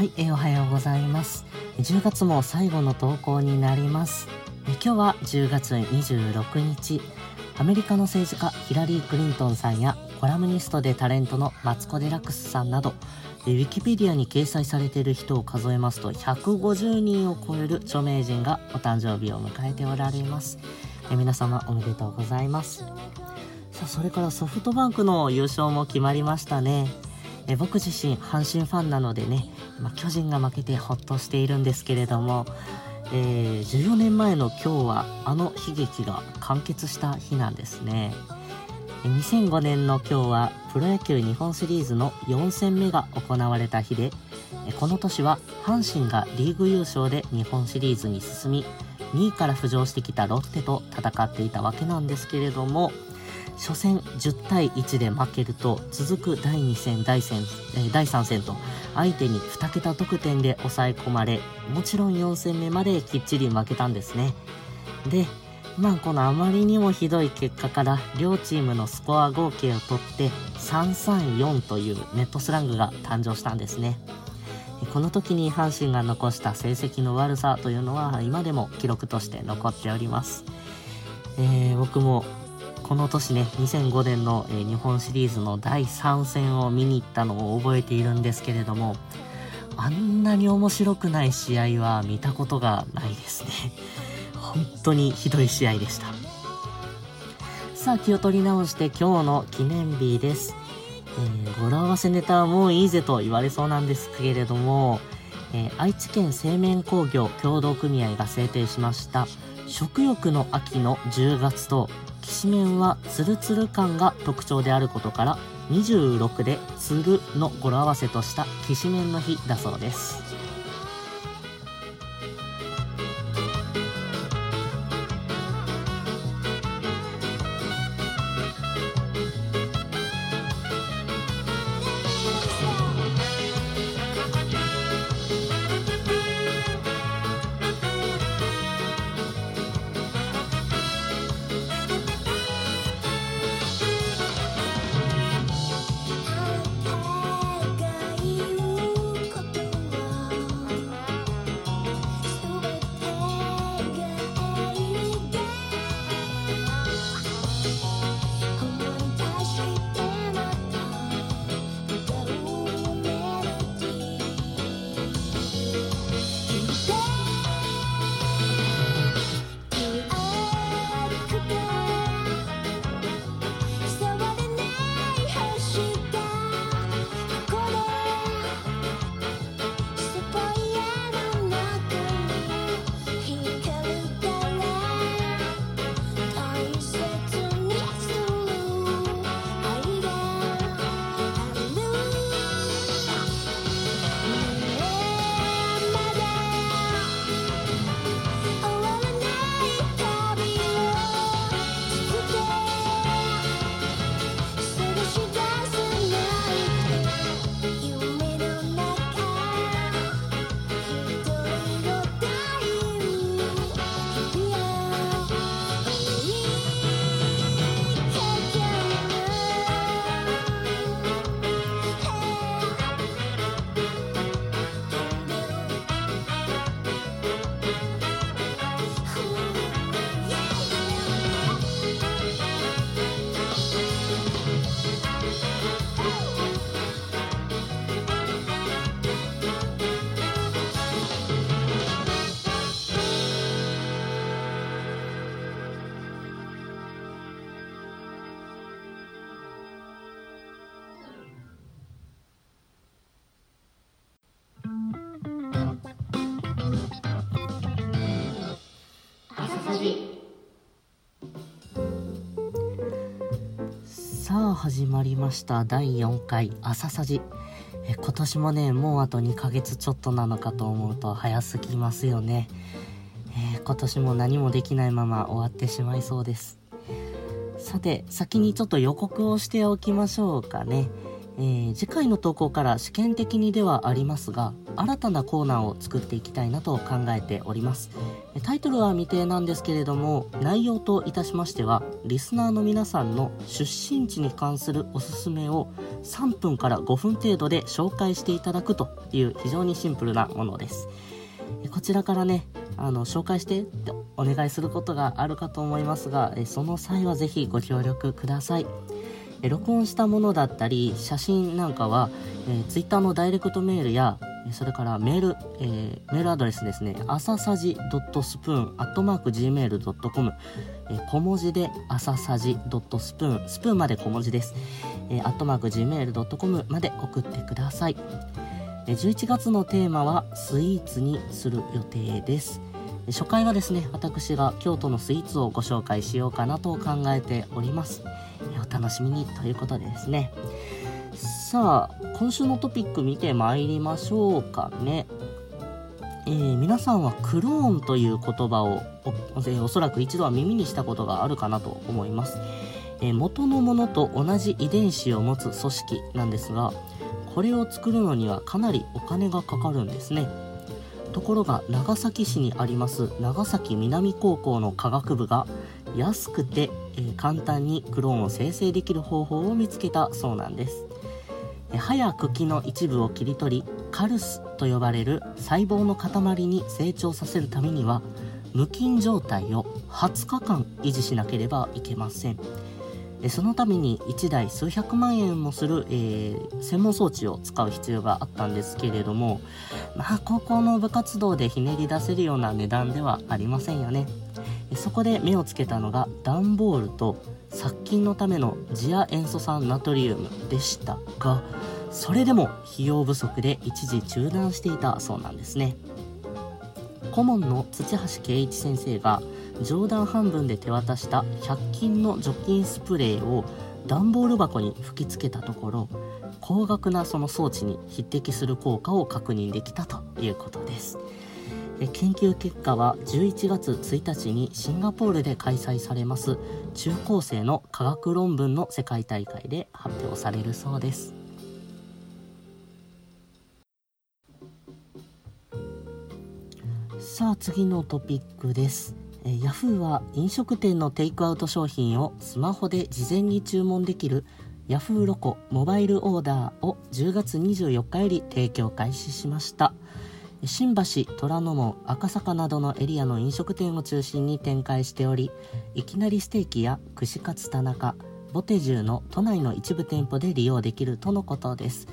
はい、えーおはようございます。10月も最後の投稿になります。え今日は10月26日、アメリカの政治家ヒラリー・クリントンさんやコラムニストでタレントのマツコ・デラックスさんなど、ウィキペディアに掲載されている人を数えますと150人を超える著名人がお誕生日を迎えておられます。え皆様おめでとうございます。さあ、それからソフトバンクの優勝も決まりましたね。え僕自身阪神ファンなのでね、まあ、巨人が負けてほっとしているんですけれども、えー14年前の今日はあの悲劇が完結した日なんですね。2005年の今日はプロ野球日本シリーズの4戦目が行われた日でこの年は阪神がリーグ優勝で日本シリーズに進み2位から浮上してきたロッテと戦っていたわけなんですけれども初戦10対1で負けると続く第2戦第戦、え第3戦と相手に2桁得点で抑え込まれもちろん4戦目まできっちり負けたんですね。でまあこのあまりにもひどい結果から両チームのスコア合計を取って334というネットスラングが誕生したんですね。この時に阪神が残した成績の悪さというのは今でも記録として残っております、えー僕もこの年ね2005年の、えー日本シリーズの第3戦を見に行ったのを覚えているんですけれどもあんなに面白くない試合は見たことがないですね。本当にひどい試合でした。さあ気を取り直して今日の記念日です、えー語呂合わせネタはもういいぜと言われそうなんですけれども、えー愛知県製麺工業協同組合が制定しました食欲の秋の10月ときしめんはツルツル感が特徴であることから26で「つる」の語呂合わせとしたきしめんの日だそうです。さあ始まりました。第4回朝さじ、え今年もねもうあと2ヶ月ちょっとなのかと思うと早すぎますよね、えー今年も何もできないまま終わってしまいそうです。さて先にちょっと予告をしておきましょうかね、えー次回の投稿から試験的にではありますが新たなコーナーを作っていきたいなと考えております。タイトルは未定なんですけれども内容といたしましてはリスナーの皆さんの出身地に関するおすすめを3分から5分程度で紹介していただくという非常にシンプルなものです。こちらからねあの紹介してってお願いすることがあるかと思いますがその際はぜひご協力ください。録音したものだったり写真なんかは、えー、Twitter のダイレクトメールやそれからメール、えーメールアドレスですね。朝さじ .spoon.gmail.com、えー小文字で朝さじ .spoon スプーン。まで小文字です、えー、アットマーク gmail.com まで送ってください。えー11月のテーマはスイーツにする予定です。初回はですね私が京都のスイーツをご紹介しようかなと考えております。楽しみにということでですね。さあ今週のトピック見てまいりましょうかね。えー皆さんはクローンという言葉をお,、えおそらく一度は耳にしたことがあるかなと思います、えー元のものと同じ遺伝子を持つ組織なんですがこれを作るのにはかなりお金がかかるんですね。ところが長崎市にあります長崎南高校の科学部が安くて、え簡単にクローンを生成できる方法を見つけたそうなんです。えー葉や茎の一部を切り取りカルスと呼ばれる細胞の塊に成長させるためには無菌状態を20日間維持しなければいけません。そのために1台数百万円もする、えー専門装置を使う必要があったんですけれどもまあ高校の部活動でひねり出せるような値段ではありませんよね。そこで目をつけたのが段ボールと殺菌のためのジア塩素酸ナトリウムでしたがそれでも費用不足で一時中断していたそうなんですね。顧問の土橋圭一先生が冗談半分で手渡した100均の除菌スプレーを段ボール箱に吹きつけたところ高額なその装置に匹敵する効果を確認できたということです。研究結果は11月1日にシンガポールで開催されます。中高生の科学論文の世界大会で発表されるそうです。さあ次のトピックです。えー Yahoo は飲食店のテイクアウト商品をスマホで事前に注文できる Yahoo ロコモバイルオーダーを10月24日より提供開始しました。新橋虎ノ門赤坂などのエリアの飲食店を中心に展開しておりいきなりステーキや串カツ田中ボテジュの都内の一部店舗で利用できるとのことです。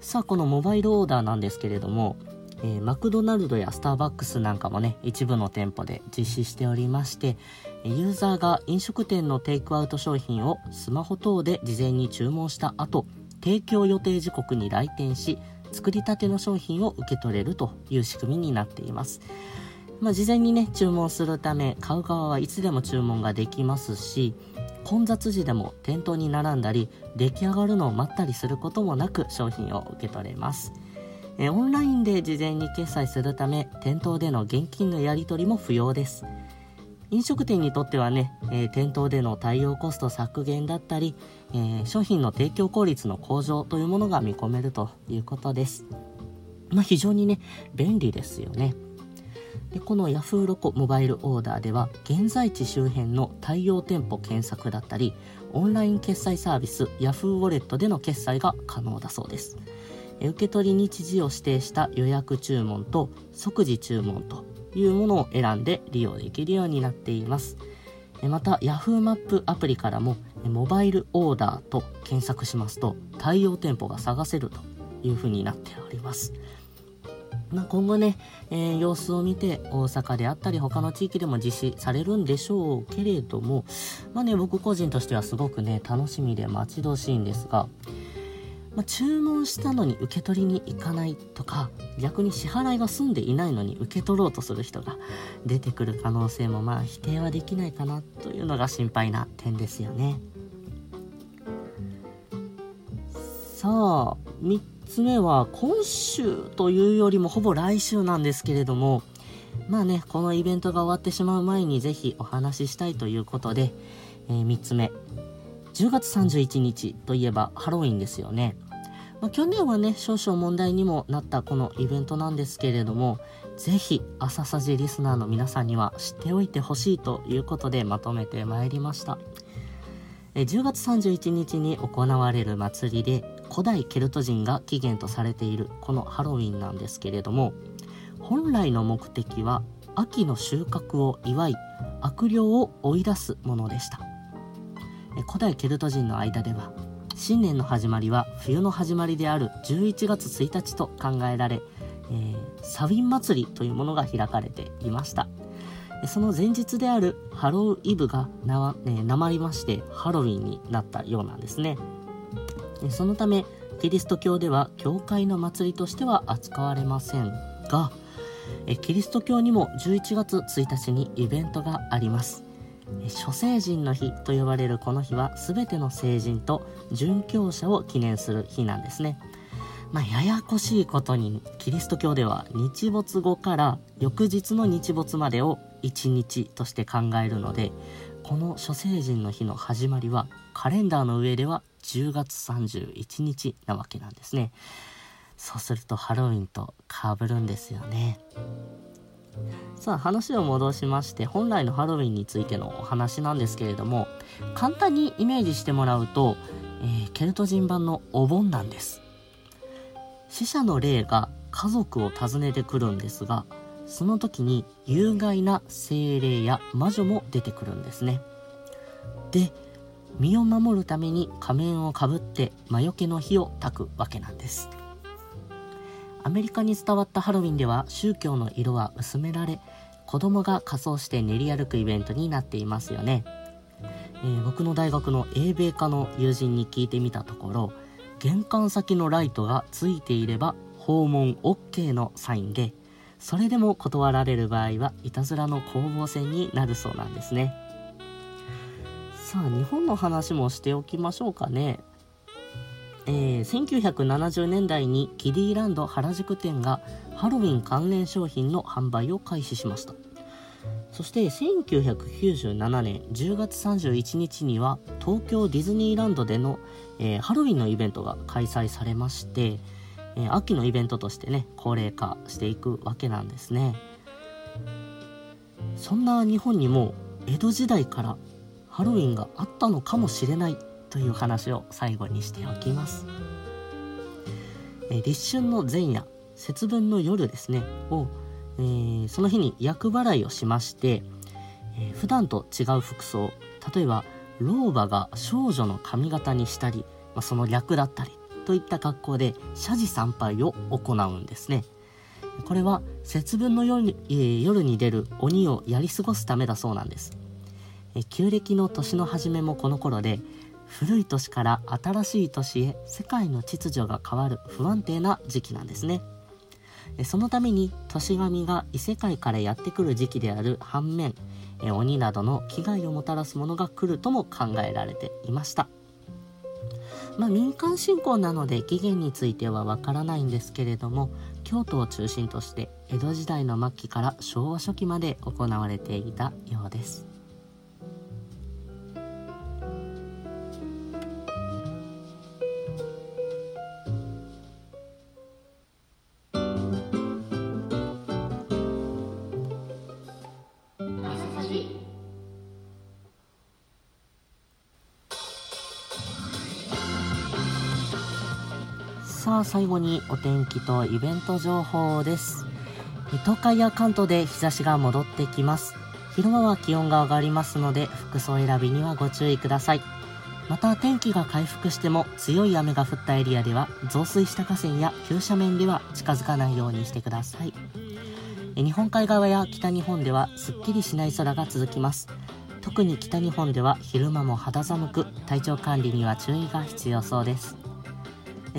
さあこのモバイルオーダーなんですけれども、えーマクドナルドやスターバックスなんかもね一部の店舗で実施しておりましてユーザーが飲食店のテイクアウト商品をスマホ等で事前に注文した後提供予定時刻に来店し作りたての商品を受け取れるという仕組みになっています。まあ、事前にね注文するため買う側はいつでも注文ができますし混雑時でも店頭に並んだり出来上がるのを待ったりすることもなく商品を受け取れます。えオンラインで事前に決済するため店頭での現金のやり取りも不要です。飲食店にとってはね、え店頭での対応コスト削減だったり、え商品の提供効率の向上というものが見込めるということです。まあ非常にね便利ですよね。でこの Yahoo! ロコモバイルオーダーでは現在地周辺の対応店舗検索だったりオンライン決済サービス Yahoo! ウォレットでの決済が可能だそうです。受け取り日時を指定した予約注文と即時注文というものを選んで利用できるようになっています。えまた Yahoo マップアプリからもえモバイルオーダーと検索しますと対応店舗が探せるというふうになっております。まあ、今後ね、えー様子を見て大阪であったり他の地域でも実施されるんでしょうけれども、まあね、僕個人としてはすごくね楽しみで待ち遠しいんですが、まあ、注文したのに受け取りに行かないとか逆に支払いが済んでいないのに受け取ろうとする人が出てくる可能性もまあ否定はできないかなというのが心配な点ですよね。さあ3つ目は今週というよりもほぼ来週なんですけれどもまあねこのイベントが終わってしまう前にぜひお話ししたいということで、えー、3つ目10月31日といえばハロウィンですよね、まあ、去年はね少々問題にもなったこのイベントなんですけれどもぜひ朝さじリスナーの皆さんには知っておいてほしいということでまとめてまいりました。え10月31日に行われる祭りで古代ケルト人が起源とされているこのハロウィンなんですけれども本来の目的は秋の収穫を祝い悪霊を追い出すものでした。古代ケルト人の間では新年の始まりは冬の始まりである11月1日と考えられ、えー、サウィン祭りというものが開かれていました。その前日であるハロウイブがな、えなまりましてハロウィンになったようなんですね。そのためキリスト教では教会の祭りとしては扱われませんがキリスト教にも11月1日にイベントがあります。諸聖人の日と呼ばれるこの日は全ての聖人と殉教者を記念する日なんですね。まあ、ややこしいことにキリスト教では日没後から翌日の日没までを1日として考えるのでこの諸聖人の日の始まりはカレンダーの上では10月31日なわけなんですね。そうするとハロウィンとかぶるんですよね。さあ話を戻しまして本来のハロウィンについてのお話なんですけれども簡単にイメージしてもらうと、えー、ケルト人版のお盆なんです。死者の霊が家族を訪ねてくるんですがその時に有害な精霊や魔女も出てくるんですね。で身を守るために仮面をかぶって魔除けの火を焚くわけなんです。アメリカに伝わったハロウィンでは宗教の色は薄められ子供が仮装して練り歩くイベントになっていますよね、えー、僕の大学の英米科の友人に聞いてみたところ玄関先のライトがついていれば訪問 OK のサインでそれでも断られる場合はいたずらの攻防戦になるそうなんですね。さあ日本の話もしておきましょうかね。えー、1970年代にキディランド原宿店がハロウィン関連商品の販売を開始しました。そして1997年10月31日には東京ディズニーランドでのえー、ハロウィンのイベントが開催されまして、えー、秋のイベントとしてね高齢化していくわけなんですね。そんな日本にも江戸時代からハロウィンがあったのかもしれないという話を最後にしておきます、え、立春の前夜節分の夜ですねを、えー、その日に厄払いをしまして、えー、普段と違う服装例えば老婆が少女の髪型にしたり、まあ、その略だったりといった格好で謝辞参拝を行うんですね。これは節分の夜に,、えー、夜に出る鬼をやり過ごすためだそうなんです、え、旧暦の年の初めもこの頃で古い年から新しい年へ世界の秩序が変わる不安定な時期なんですね。そのために年神が異世界からやってくる時期である反面鬼などの危害をもたらすものが来るとも考えられていました。まあ、民間信仰なので起源についてはわからないんですけれども京都を中心として江戸時代の末期から昭和初期まで行われていたようです。さあ最後にお天気とイベント情報です。東海や関東で日差しが戻ってきます。昼間は気温が上がりますので服装選びにはご注意ください。また天気が回復しても強い雨が降ったエリアでは増水した河川や急斜面では近づかないようにしてください。日本海側や北日本ではすっきりしない空が続きます。特に北日本では昼間も肌寒く体調管理には注意が必要そうです。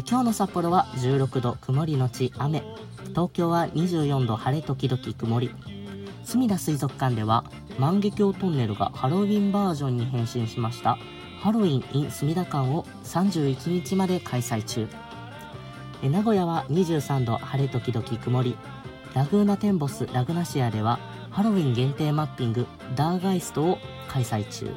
今日の札幌は16度曇りのち雨。東京は24度晴れ時々曇り。すみだ水族館では万華鏡トンネルがハロウィンバージョンに変身しました。ハロウィン in 隅田館を31日まで開催中。名古屋は23度晴れ時々曇り。ラグーナテンボスラグナシアではハロウィン限定マッピングダーガイストを開催中。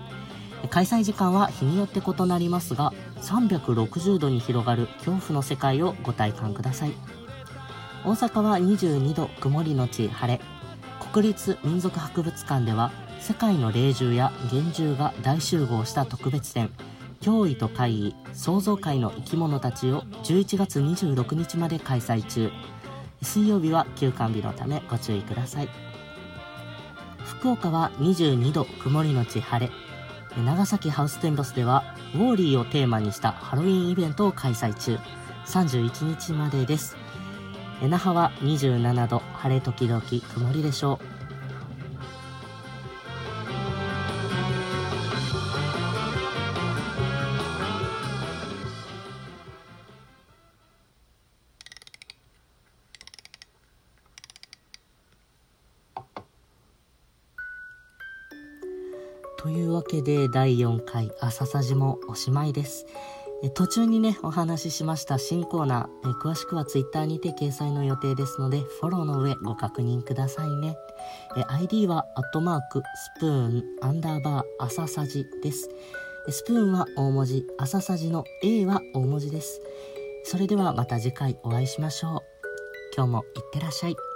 開催時間は日によって異なりますが360度に広がる恐怖の世界をご体感ください。大阪は22度曇りのち晴れ。国立民族博物館では世界の霊獣や幻獣が大集合した特別展脅威と怪異創造界の生き物たちを11月26日まで開催中。水曜日は休館日のためご注意ください。福岡は22度曇りのち晴れ。長崎ハウステンボスではウォーリーをテーマにしたハロウィンイベントを開催中。31日までです。那覇は27度晴れ時々曇りでしょう。いで第4回朝さじもおしまいです。え途中にね、お話ししました新コーナー、え詳しくは Twitter にて掲載の予定ですので、フォローの上ご確認くださいね。え ID は、アットマーク、スプーン、アンダーバー、朝さじです。スプーンは大文字、朝さじの A は大文字です。それではまた次回お会いしましょう。今日もいってらっしゃい。